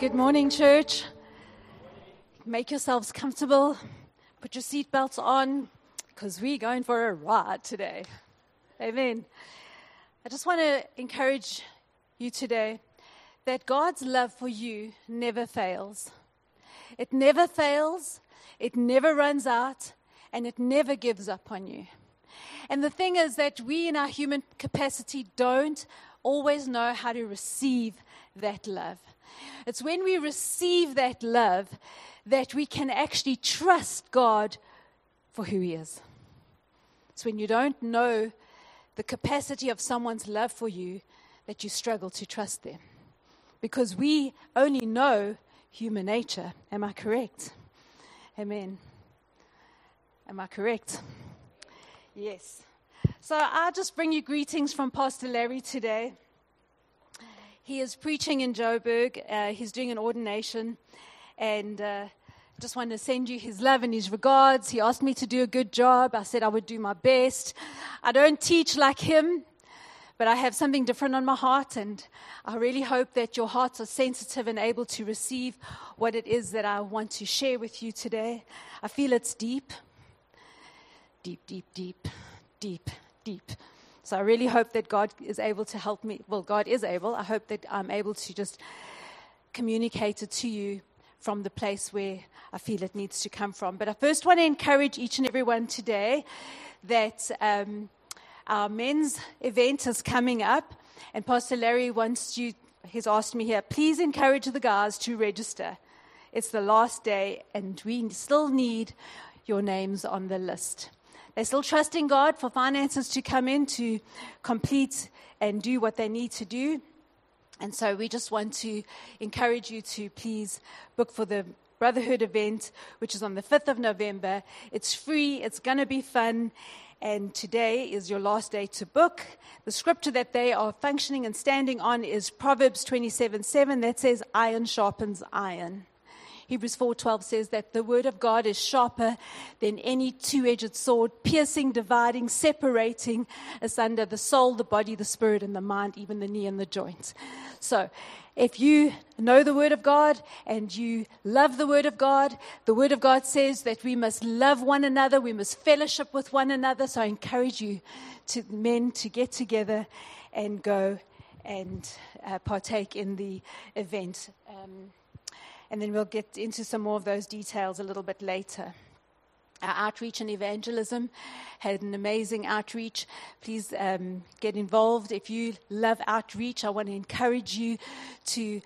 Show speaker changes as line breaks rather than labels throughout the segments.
Good morning, church. Make yourselves comfortable. Put your seatbelts on because we're going for a ride today. Amen. I just want to encourage you today that God's love for you never fails. It never fails, it never runs out, and it never gives up on you. And the thing is that we, in our human capacity, don't always know how to receive that love. It's when we receive that love that we can actually trust God for who He is. It's when you don't know the capacity of someone's love for you that you struggle to trust them. Because we only know human nature. Am I correct? Amen. Am I correct? Yes. So I just bring you greetings from Pastor Larry today. He is preaching in Joburg. Uh, he's doing an ordination, and uh, just wanted to send you his love and his regards. He asked me to do a good job. I said I would do my best. I don't teach like him, but I have something different on my heart, and I really hope that your hearts are sensitive and able to receive what it is that I want to share with you today. I feel it's deep deep, deep, deep, deep, deep. So I really hope that God is able to help me. Well, God is able. I hope that I'm able to just communicate it to you from the place where I feel it needs to come from. But I first want to encourage each and everyone today that um, our men's event is coming up, and Pastor Larry wants you, he's asked me here, please encourage the guys to register. It's the last day, and we still need your names on the list. They're still trusting God for finances to come in to complete and do what they need to do. And so we just want to encourage you to please book for the Brotherhood event, which is on the 5th of November. It's free, it's going to be fun. And today is your last day to book. The scripture that they are functioning and standing on is Proverbs 27 7 that says, Iron sharpens iron. Hebrews 4:12 says that the word of God is sharper than any two-edged sword, piercing, dividing, separating asunder the soul, the body, the spirit and the mind, even the knee and the joints. So, if you know the Word of God and you love the Word of God, the Word of God says that we must love one another, we must fellowship with one another. So I encourage you, to men, to get together and go and uh, partake in the event. Um, and then we'll get into some more of those details a little bit later. Our outreach and evangelism had an amazing outreach. Please um, get involved. If you love outreach, I want to encourage you to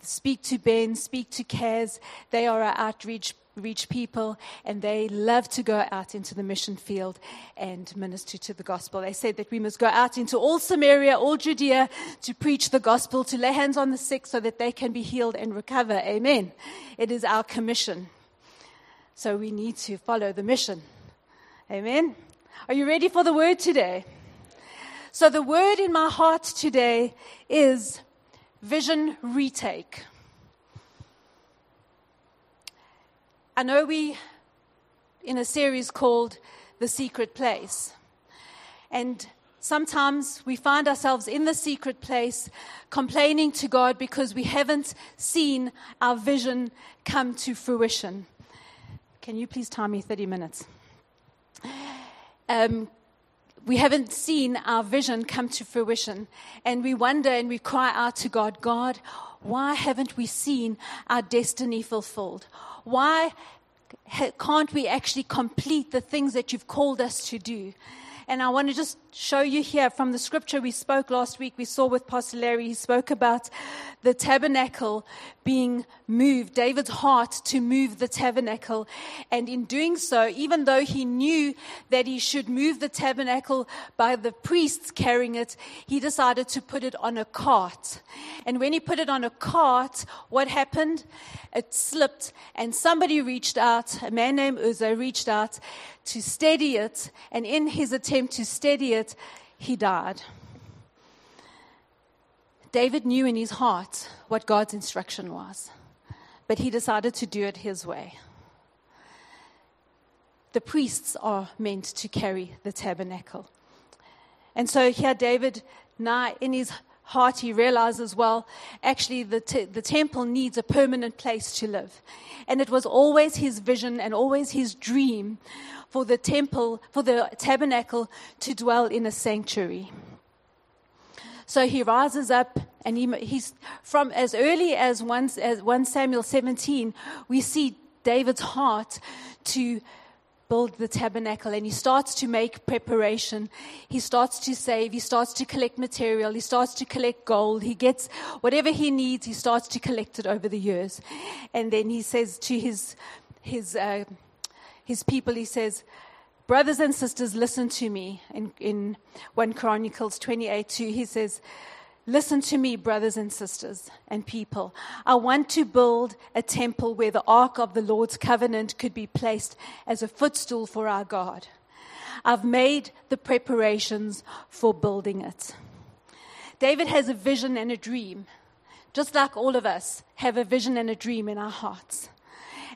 speak to Ben, speak to Kaz. They are our outreach reach people, and they love to go out into the mission field and minister to the gospel. They said that we must go out into all Samaria, all Judea to preach the gospel, to lay hands on the sick so that they can be healed and recover. Amen. It is our commission. So we need to follow the mission. Amen. Are you ready for the word today? So the word in my heart today is vision retake. I know we in a series called The Secret Place. And sometimes we find ourselves in the secret place complaining to God because we haven't seen our vision come to fruition. Can you please time me 30 minutes? Um, we haven't seen our vision come to fruition. And we wonder and we cry out to God, God, why haven't we seen our destiny fulfilled? Why can't we actually complete the things that you've called us to do? And I want to just show you here from the scripture we spoke last week. We saw with Pastor Larry, he spoke about the tabernacle being moved, David's heart to move the tabernacle. And in doing so, even though he knew that he should move the tabernacle by the priests carrying it, he decided to put it on a cart. And when he put it on a cart, what happened? It slipped, and somebody reached out, a man named Uzzah reached out to steady it, and in his attempt to steady it, he died. David knew in his heart what God's instruction was, but he decided to do it his way. The priests are meant to carry the tabernacle. And so here, David, now in his heart, he realizes, well, actually, the, the temple needs a permanent place to live. And it was always his vision and always his dream for the temple, for the tabernacle to dwell in a sanctuary. So he rises up and he, he's from as early as 1, as 1 Samuel 17, we see David's heart to build the tabernacle and he starts to make preparation. He starts to save. He starts to collect material. He starts to collect gold. He gets whatever he needs. He starts to collect it over the years. And then he says to his, his, uh, his people, he says, brothers and sisters, listen to me. In, in 1 Chronicles 28, 2, he says, Listen to me, brothers and sisters and people. I want to build a temple where the ark of the Lord's covenant could be placed as a footstool for our God. I've made the preparations for building it. David has a vision and a dream, just like all of us have a vision and a dream in our hearts.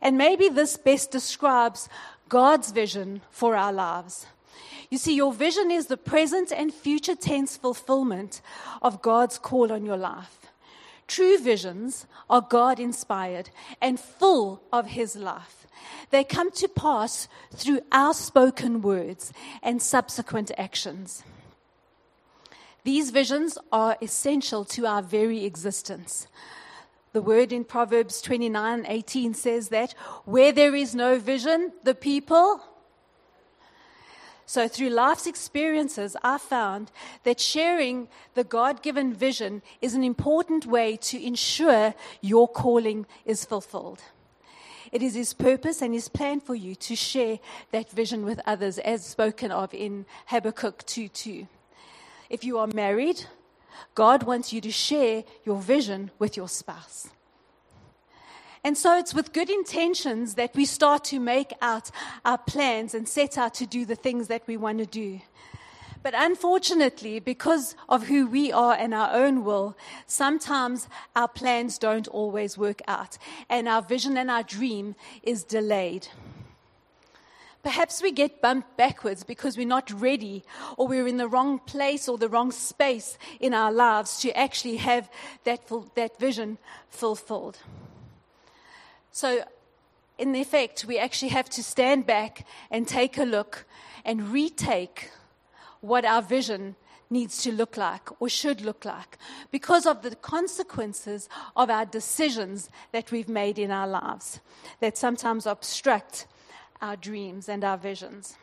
And maybe this best describes God's vision for our lives. You see, your vision is the present and future tense fulfillment of God's call on your life. True visions are God inspired and full of His life. They come to pass through our spoken words and subsequent actions. These visions are essential to our very existence. The word in Proverbs 29 18 says that where there is no vision, the people so, through life's experiences, I found that sharing the God given vision is an important way to ensure your calling is fulfilled. It is His purpose and His plan for you to share that vision with others, as spoken of in Habakkuk 2 2. If you are married, God wants you to share your vision with your spouse. And so it's with good intentions that we start to make out our plans and set out to do the things that we want to do. But unfortunately, because of who we are and our own will, sometimes our plans don't always work out, and our vision and our dream is delayed. Perhaps we get bumped backwards because we're not ready, or we're in the wrong place or the wrong space in our lives to actually have that, that vision fulfilled. So, in effect, we actually have to stand back and take a look and retake what our vision needs to look like or should look like because of the consequences of our decisions that we've made in our lives that sometimes obstruct our dreams and our visions.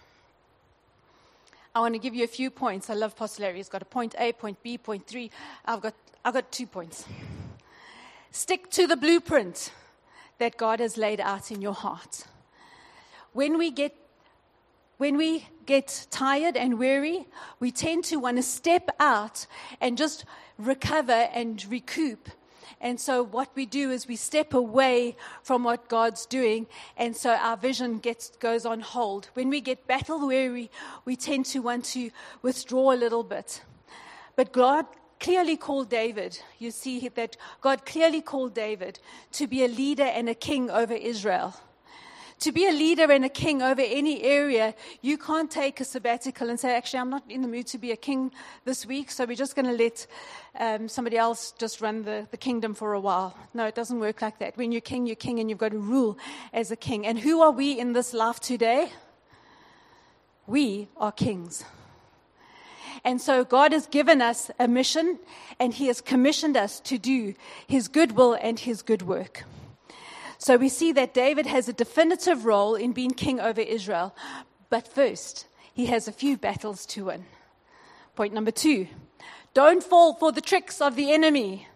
I want to give you a few points. I love Pastor Larry. He's got a point A, point B, point three. I've got, I've got two points. Stick to the blueprint that God has laid out in your heart. When we get when we get tired and weary, we tend to want to step out and just recover and recoup. And so what we do is we step away from what God's doing, and so our vision gets goes on hold. When we get battle weary, we tend to want to withdraw a little bit. But God clearly called David. You see that God clearly called David to be a leader and a king over Israel. To be a leader and a king over any area, you can't take a sabbatical and say, actually, I'm not in the mood to be a king this week, so we're just going to let um, somebody else just run the, the kingdom for a while. No, it doesn't work like that. When you're king, you're king, and you've got to rule as a king. And who are we in this life today? We are kings. And so God has given us a mission and He has commissioned us to do His good will and His good work. So we see that David has a definitive role in being king over Israel. But first, he has a few battles to win. Point number two don't fall for the tricks of the enemy.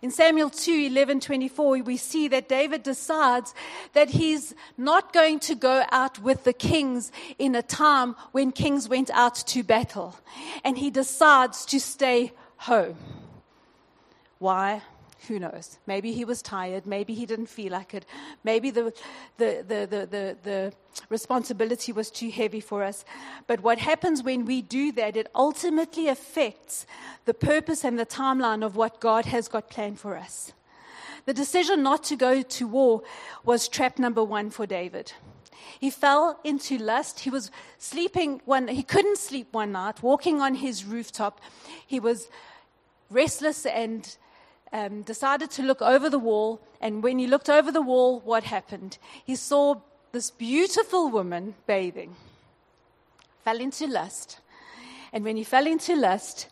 In Samuel 2 11 24, we see that David decides that he's not going to go out with the kings in a time when kings went out to battle. And he decides to stay home. Why? Who knows? Maybe he was tired. Maybe he didn't feel like it. Maybe the, the, the, the, the, the responsibility was too heavy for us. But what happens when we do that, it ultimately affects the purpose and the timeline of what God has got planned for us. The decision not to go to war was trap number one for David. He fell into lust. He was sleeping one, he couldn't sleep one night, walking on his rooftop. He was restless and um, decided to look over the wall. And when he looked over the wall, what happened? He saw this beautiful woman bathing, fell into lust. And when he fell into lust,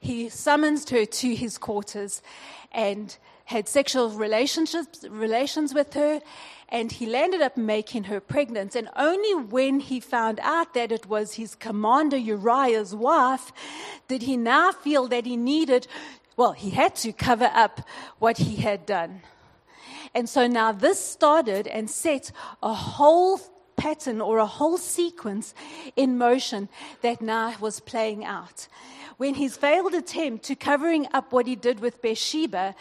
he summoned her to his quarters and had sexual relationships, relations with her, and he landed up making her pregnant. And only when he found out that it was his commander Uriah's wife did he now feel that he needed, well, he had to cover up what he had done. And so now this started and set a whole pattern or a whole sequence in motion that now was playing out. When his failed attempt to covering up what he did with Bathsheba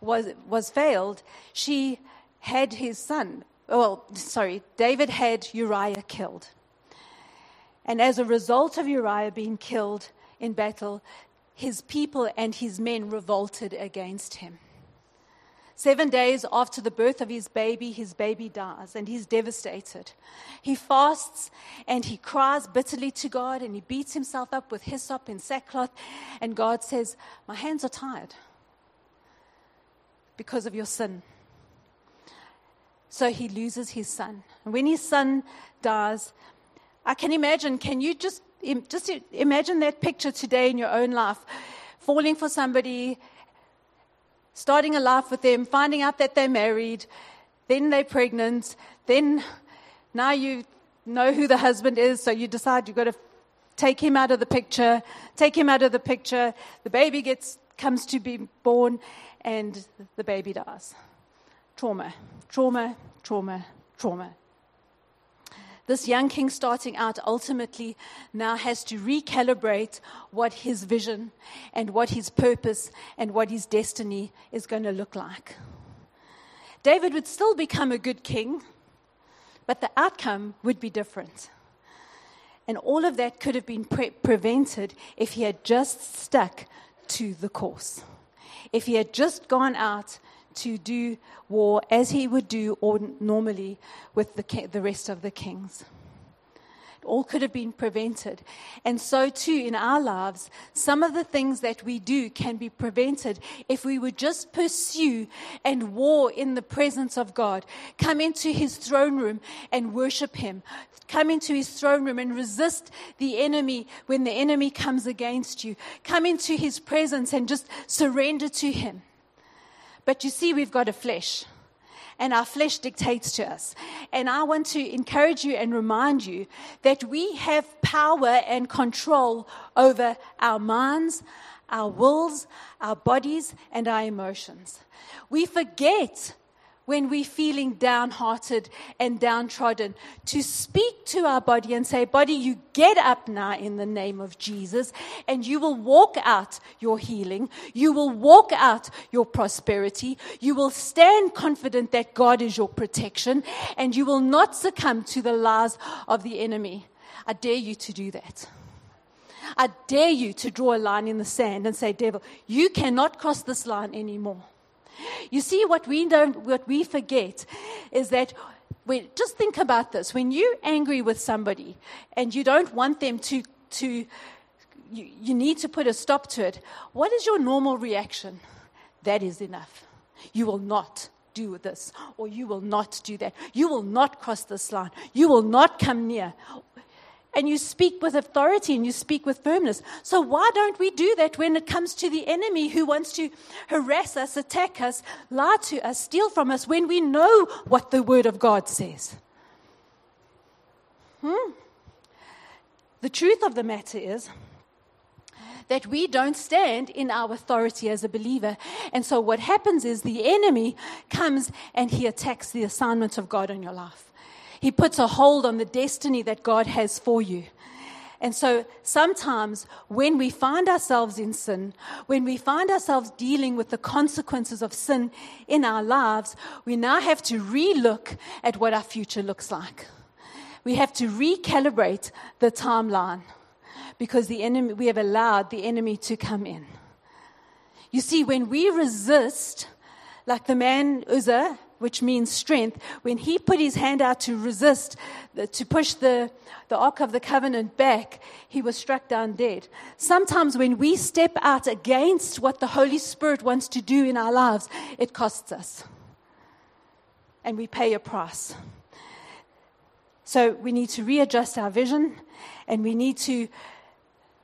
was, was failed, she had his son. Well, sorry, David had Uriah killed. And as a result of Uriah being killed in battle, his people and his men revolted against him. Seven days after the birth of his baby, his baby dies and he's devastated. He fasts and he cries bitterly to God and he beats himself up with hyssop and sackcloth. And God says, My hands are tired because of your sin. So he loses his son. And when his son dies, I can imagine, can you just, just imagine that picture today in your own life? Falling for somebody, starting a life with them, finding out that they're married, then they're pregnant, then now you know who the husband is, so you decide you've got to take him out of the picture, take him out of the picture, the baby gets comes to be born, and the baby dies. Trauma, trauma, trauma, trauma. This young king starting out ultimately now has to recalibrate what his vision and what his purpose and what his destiny is going to look like. David would still become a good king, but the outcome would be different. And all of that could have been pre- prevented if he had just stuck to the course. If he had just gone out to do war as he would do normally with the, the rest of the kings. All could have been prevented. And so, too, in our lives, some of the things that we do can be prevented if we would just pursue and war in the presence of God. Come into his throne room and worship him. Come into his throne room and resist the enemy when the enemy comes against you. Come into his presence and just surrender to him. But you see, we've got a flesh, and our flesh dictates to us. And I want to encourage you and remind you that we have power and control over our minds, our wills, our bodies, and our emotions. We forget when we're feeling downhearted and downtrodden, to speak to our body and say, Body, you get up now in the name of Jesus, and you will walk out your healing. You will walk out your prosperity. You will stand confident that God is your protection, and you will not succumb to the lies of the enemy. I dare you to do that. I dare you to draw a line in the sand and say, Devil, you cannot cross this line anymore. You see, what we don't, what we forget is that when, just think about this. When you're angry with somebody and you don't want them to, to you, you need to put a stop to it, what is your normal reaction? That is enough. You will not do this, or you will not do that. You will not cross this line. You will not come near and you speak with authority and you speak with firmness. So, why don't we do that when it comes to the enemy who wants to harass us, attack us, lie to us, steal from us, when we know what the Word of God says? Hmm? The truth of the matter is that we don't stand in our authority as a believer. And so, what happens is the enemy comes and he attacks the assignment of God on your life. He puts a hold on the destiny that God has for you. And so sometimes when we find ourselves in sin, when we find ourselves dealing with the consequences of sin in our lives, we now have to relook at what our future looks like. We have to recalibrate the timeline because the enemy, we have allowed the enemy to come in. You see, when we resist, like the man Uzzah which means strength, when he put his hand out to resist, to push the, the Ark of the Covenant back, he was struck down dead. Sometimes when we step out against what the Holy Spirit wants to do in our lives, it costs us. And we pay a price. So we need to readjust our vision and we need to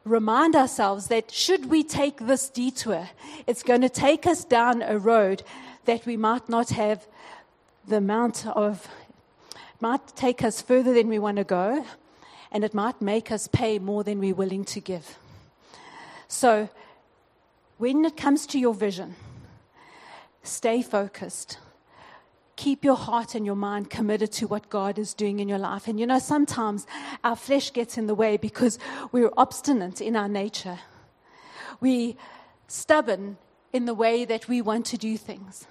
remind ourselves that should we take this detour, it's going to take us down a road that we might not have the amount of, might take us further than we want to go, and it might make us pay more than we're willing to give. So, when it comes to your vision, stay focused. Keep your heart and your mind committed to what God is doing in your life. And you know, sometimes our flesh gets in the way because we're obstinate in our nature. We stubborn in the way that we want to do things.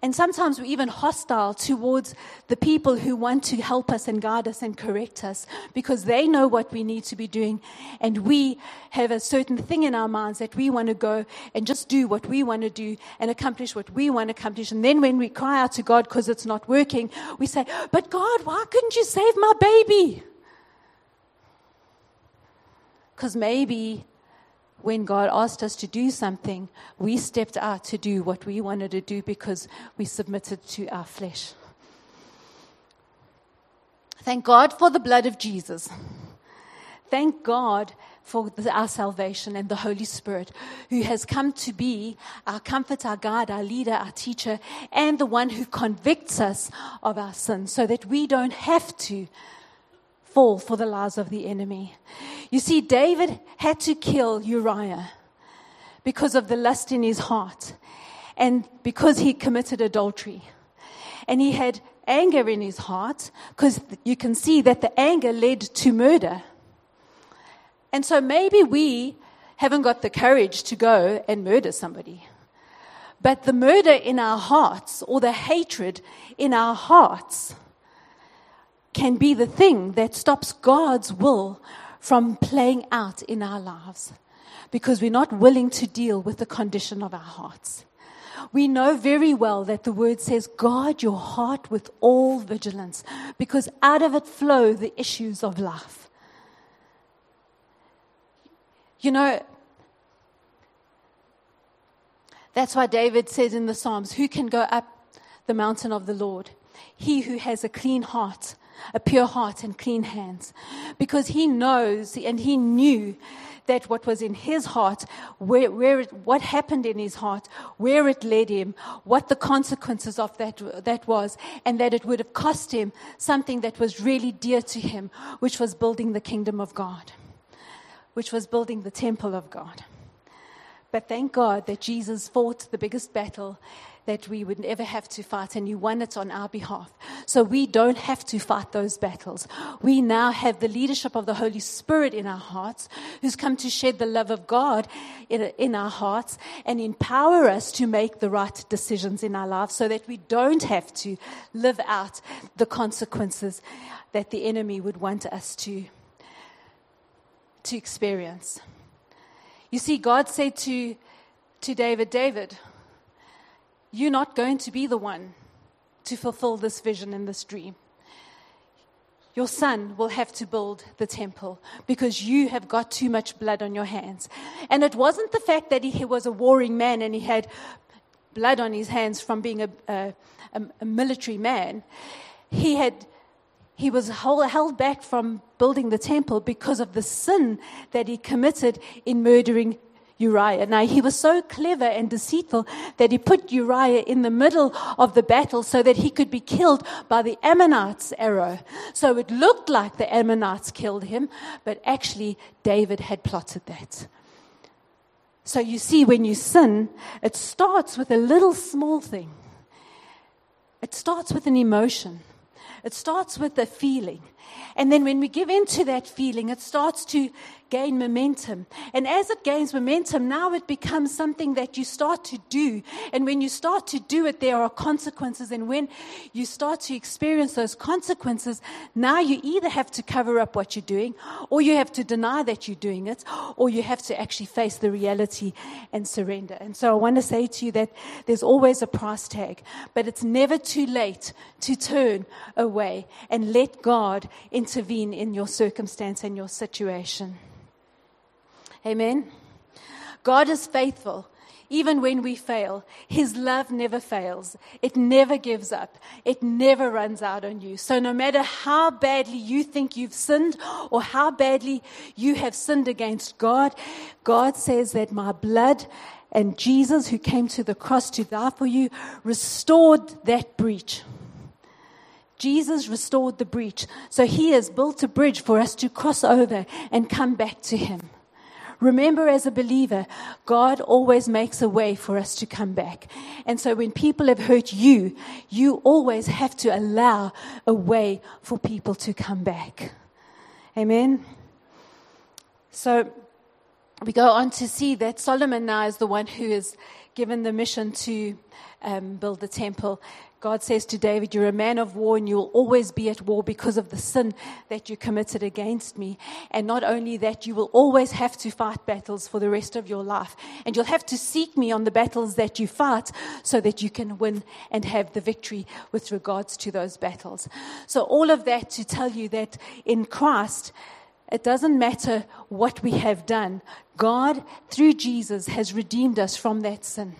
And sometimes we're even hostile towards the people who want to help us and guide us and correct us because they know what we need to be doing. And we have a certain thing in our minds that we want to go and just do what we want to do and accomplish what we want to accomplish. And then when we cry out to God because it's not working, we say, But God, why couldn't you save my baby? Because maybe when God asked us to do something, we stepped out to do what we wanted to do because we submitted to our flesh. Thank God for the blood of Jesus. Thank God for our salvation and the Holy Spirit, who has come to be our comfort, our guide, our leader, our teacher, and the one who convicts us of our sins so that we don't have to fall for the lies of the enemy. You see, David had to kill Uriah because of the lust in his heart and because he committed adultery. And he had anger in his heart because you can see that the anger led to murder. And so maybe we haven't got the courage to go and murder somebody. But the murder in our hearts or the hatred in our hearts can be the thing that stops God's will from playing out in our lives because we're not willing to deal with the condition of our hearts. We know very well that the word says, guard your heart with all vigilance, because out of it flow the issues of life. You know, that's why David says in the Psalms, Who can go up the mountain of the Lord? He who has a clean heart a pure heart and clean hands. Because he knows and he knew that what was in his heart, where, where it, what happened in his heart, where it led him, what the consequences of that, that was, and that it would have cost him something that was really dear to him, which was building the kingdom of God, which was building the temple of God. But thank God that Jesus fought the biggest battle that we would ever have to fight, and you won it on our behalf. So we don't have to fight those battles. We now have the leadership of the Holy Spirit in our hearts, who's come to shed the love of God in, in our hearts and empower us to make the right decisions in our lives so that we don't have to live out the consequences that the enemy would want us to, to experience. You see, God said to, to David, David, you're not going to be the one to fulfill this vision and this dream. Your son will have to build the temple because you have got too much blood on your hands. And it wasn't the fact that he was a warring man and he had blood on his hands from being a, a, a military man. He had he was held back from building the temple because of the sin that he committed in murdering Uriah. Now, he was so clever and deceitful that he put Uriah in the middle of the battle so that he could be killed by the Ammonites' arrow. So it looked like the Ammonites killed him, but actually, David had plotted that. So you see, when you sin, it starts with a little small thing. It starts with an emotion. It starts with a feeling. And then when we give in to that feeling, it starts to gain momentum. And as it gains momentum, now it becomes something that you start to do. And when you start to do it, there are consequences. And when you start to experience those consequences, now you either have to cover up what you're doing, or you have to deny that you're doing it, or you have to actually face the reality and surrender. And so I want to say to you that there's always a price tag, but it's never too late to turn away and let God intervene in your circumstance and your situation. Amen. God is faithful. Even when we fail, His love never fails. It never gives up. It never runs out on you. So no matter how badly you think you've sinned or how badly you have sinned against God, God says that my blood and Jesus, who came to the cross to die for you, restored that breach. Jesus restored the breach. So he has built a bridge for us to cross over and come back to him. Remember, as a believer, God always makes a way for us to come back. And so when people have hurt you, you always have to allow a way for people to come back. Amen. So we go on to see that Solomon now is the one who is given the mission to um, build the temple. God says to David, You're a man of war and you'll always be at war because of the sin that you committed against me. And not only that, you will always have to fight battles for the rest of your life. And you'll have to seek me on the battles that you fight so that you can win and have the victory with regards to those battles. So, all of that to tell you that in Christ, it doesn't matter what we have done. God, through Jesus, has redeemed us from that sin.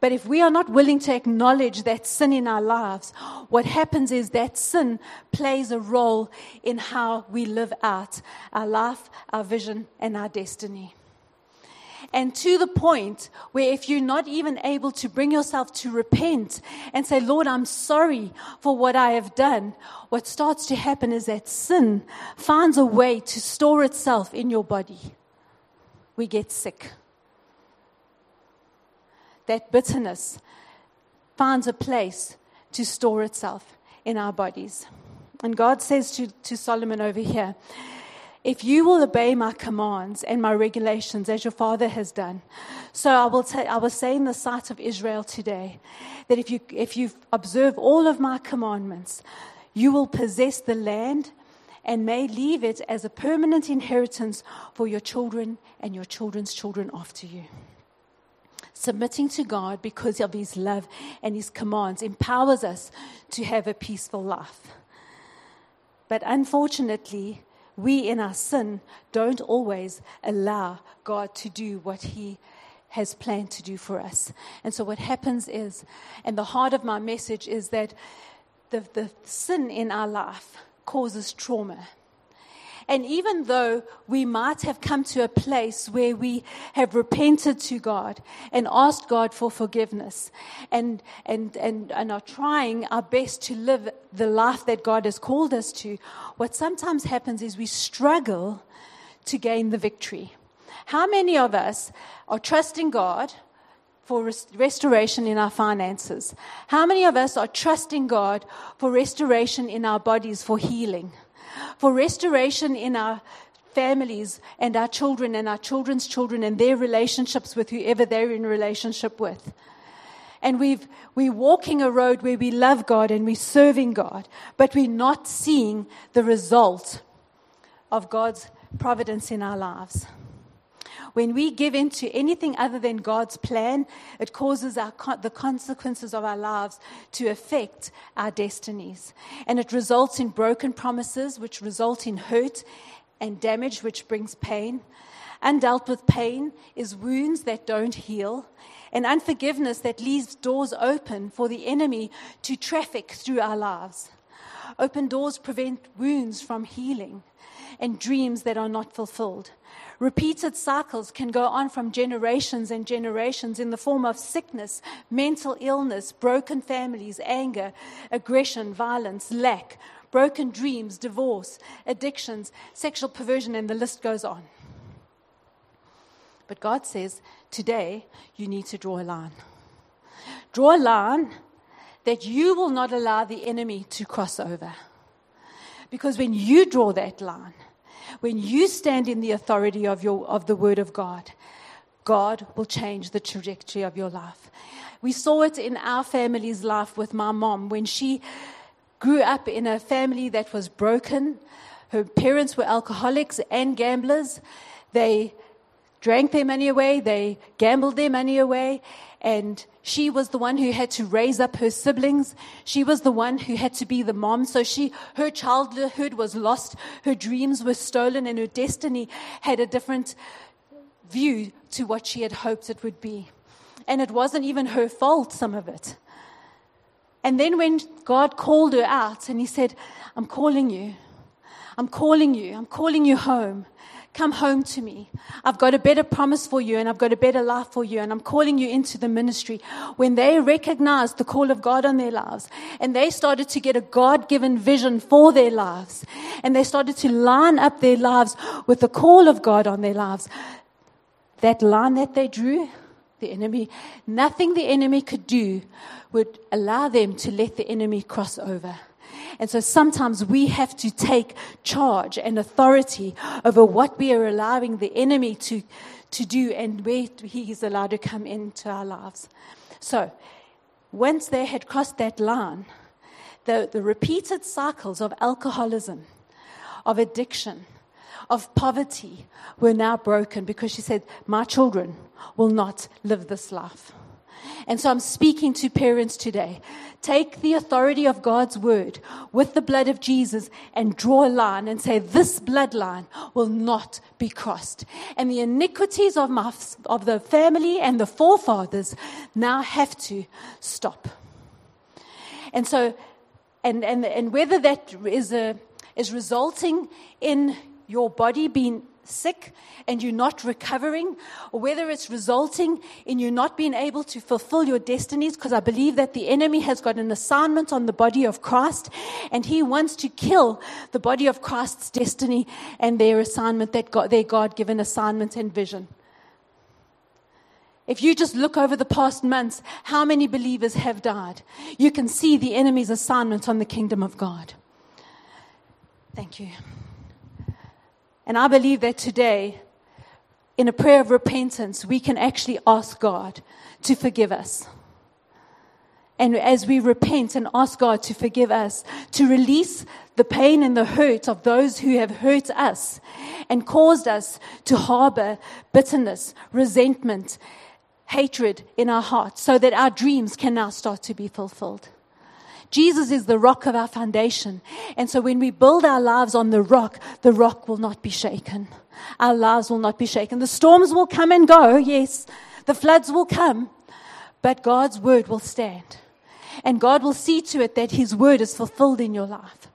But if we are not willing to acknowledge that sin in our lives, what happens is that sin plays a role in how we live out our life, our vision, and our destiny. And to the point where if you're not even able to bring yourself to repent and say, Lord, I'm sorry for what I have done, what starts to happen is that sin finds a way to store itself in your body. We get sick that bitterness finds a place to store itself in our bodies. And God says to, to Solomon over here, if you will obey my commands and my regulations as your father has done. So I will, ta- I will say in the sight of Israel today that if you, if you observe all of my commandments, you will possess the land and may leave it as a permanent inheritance for your children and your children's children after you submitting to God because of His love and His commands empowers us to have a peaceful life. But unfortunately, we in our sin don't always allow God to do what He has planned to do for us. And so what happens is, and the heart of my message is that the, the sin in our life causes trauma. And even though we might have come to a place where we have repented to God and asked God for forgiveness and, and, and, and are trying our best to live the life that God has called us to, what sometimes happens is we struggle to gain the victory. How many of us are trusting God? for restoration in our finances? How many of us are trusting God for restoration in our bodies for healing? For restoration in our families and our children and our children's children and their relationships with whoever they're in relationship with. And we've, we're walking a road where we love God and we're serving God, but we're not seeing the result of God's providence in our lives. When we give in to anything other than God's plan, it causes our, the consequences of our lives to affect our destinies. And it results in broken promises, which result in hurt and damage, which brings pain. Undealt with pain is wounds that don't heal, and unforgiveness that leaves doors open for the enemy to traffic through our lives. Open doors prevent wounds from healing and dreams that are not fulfilled. Repeated cycles can go on from generations and generations in the form of sickness, mental illness, broken families, anger, aggression, violence, lack, broken dreams, divorce, addictions, sexual perversion, and the list goes on. But God says, today you need to draw a line. Draw a line that you will not allow the enemy to cross over. Because when you draw that line, when you stand in the authority of, your, of the Word of God, God will change the trajectory of your life. We saw it in our family's life with my mom when she grew up in a family that was broken. Her parents were alcoholics and gamblers. They drank their money away, they gambled their money away, and she was the one who had to raise up her siblings. She was the one who had to be the mom. So she, her childhood was lost, her dreams were stolen, and her destiny had a different view to what she had hoped it would be. And it wasn't even her fault, some of it. And then when God called her out and he said, I'm calling you. I'm calling you. I'm calling you home. Come home to me. I've got a better promise for you and I've got a better life for you and I'm calling you into the ministry. When they recognized the call of God on their lives and they started to get a God given vision for their lives and they started to line up their lives with the call of God on their lives, that line that they drew, the enemy, nothing the enemy could do would allow them to let the enemy cross over. And so sometimes we have to take charge and authority over what we are allowing the enemy to, to do and where he is allowed to come into our lives. So once they had crossed that line, the, the repeated cycles of alcoholism, of addiction, of poverty were now broken because she said, My children will not live this life. And so I'm speaking to parents today. Take the authority of God's word with the blood of Jesus and draw a line and say, This bloodline will not be crossed. And the iniquities of, my, of the family and the forefathers now have to stop. And so, and, and, and whether that is, a, is resulting in your body being sick and you're not recovering, or whether it's resulting in you not being able to fulfill your destinies, because I believe that the enemy has got an assignment on the body of Christ, and he wants to kill the body of Christ's destiny and their assignment, that God, their God given assignment and vision. If you just look over the past months, how many believers have died? You can see the enemy's assignment on the kingdom of God. Thank you. And I believe that today, in a prayer of repentance, we can actually ask God to forgive us. And as we repent and ask God to forgive us, to release the pain and the hurt of those who have hurt us and caused us to harbor bitterness, resentment, hatred in our hearts, so that our dreams can now start to be fulfilled. Jesus is the rock of our foundation. And so when we build our lives on the rock, the rock will not be shaken. Our lives will not be shaken. The storms will come and go, yes. The floods will come, but God's word will stand. And God will see to it that his word is fulfilled in your life.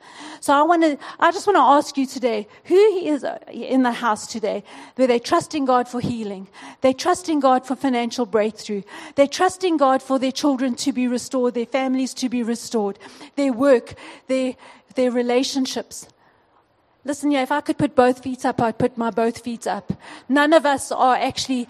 So I want to, I just want to ask you today, who is uh, in the house today where they trusting God for healing? They trusting God for financial breakthrough. They trusting God for their children to be restored, their families to be restored, their work, their, their relationships. Listen, yeah, if I could put both feet up, I'd put my both feet up. None of us are actually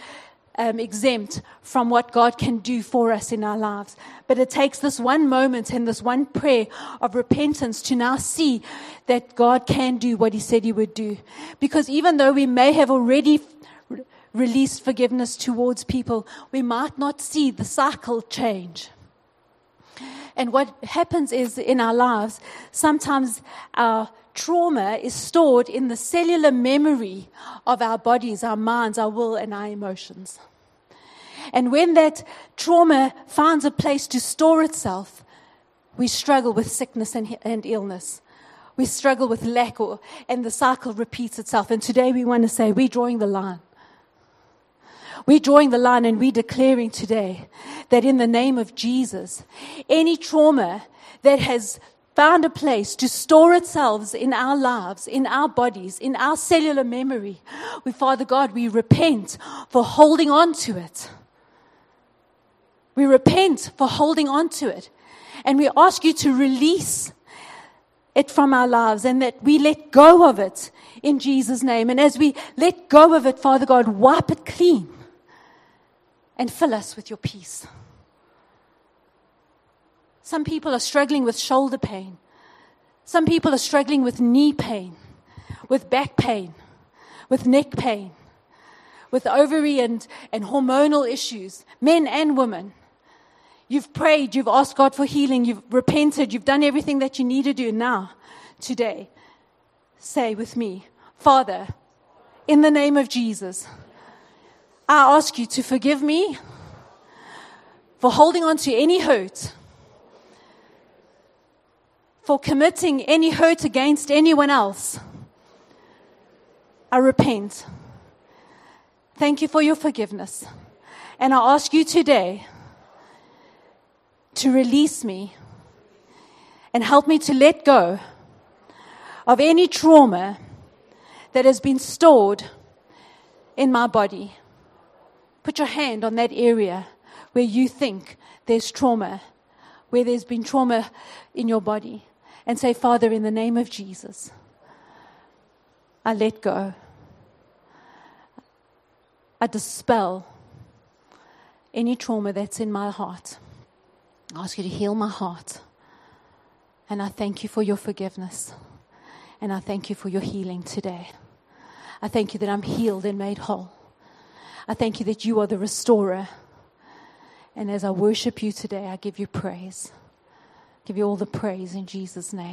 um, exempt from what God can do for us in our lives. But it takes this one moment and this one prayer of repentance to now see that God can do what He said He would do. Because even though we may have already released forgiveness towards people, we might not see the cycle change. And what happens is in our lives, sometimes our trauma is stored in the cellular memory of our bodies, our minds, our will, and our emotions. And when that trauma finds a place to store itself, we struggle with sickness and, and illness. We struggle with lack, or, and the cycle repeats itself. And today we want to say, we're drawing the line. We're drawing the line and we're declaring today that in the name of Jesus, any trauma that has found a place to store itself in our lives, in our bodies, in our cellular memory. We, Father God, we repent for holding on to it. We repent for holding on to it. And we ask you to release it from our lives and that we let go of it in Jesus' name. And as we let go of it, Father God, wipe it clean and fill us with your peace. Some people are struggling with shoulder pain. Some people are struggling with knee pain. with back pain, with neck pain, with ovary and, and hormonal issues, men and women. You've prayed, you've asked God for healing, you've repented, you've done everything that you need to do now, today. Say with me, Father, in the name of Jesus, I ask you to forgive me for holding on to any hurt, for committing any hurt against anyone else. I repent. Thank you for your forgiveness. And I ask you today to release me and help me to let go of any trauma that has been stored in my body. Put your hand on that area where you think there's trauma, where there's been trauma in your body, and say, Father, in the name of Jesus, I let go. I dispel any trauma that's in my heart. I ask you to heal my heart. And I thank you for your forgiveness. And I thank you for your healing today. I thank you that I'm healed and made whole. I thank you that you are the restorer. And as I worship you today, I give you praise. give you all the praise in Jesus' name.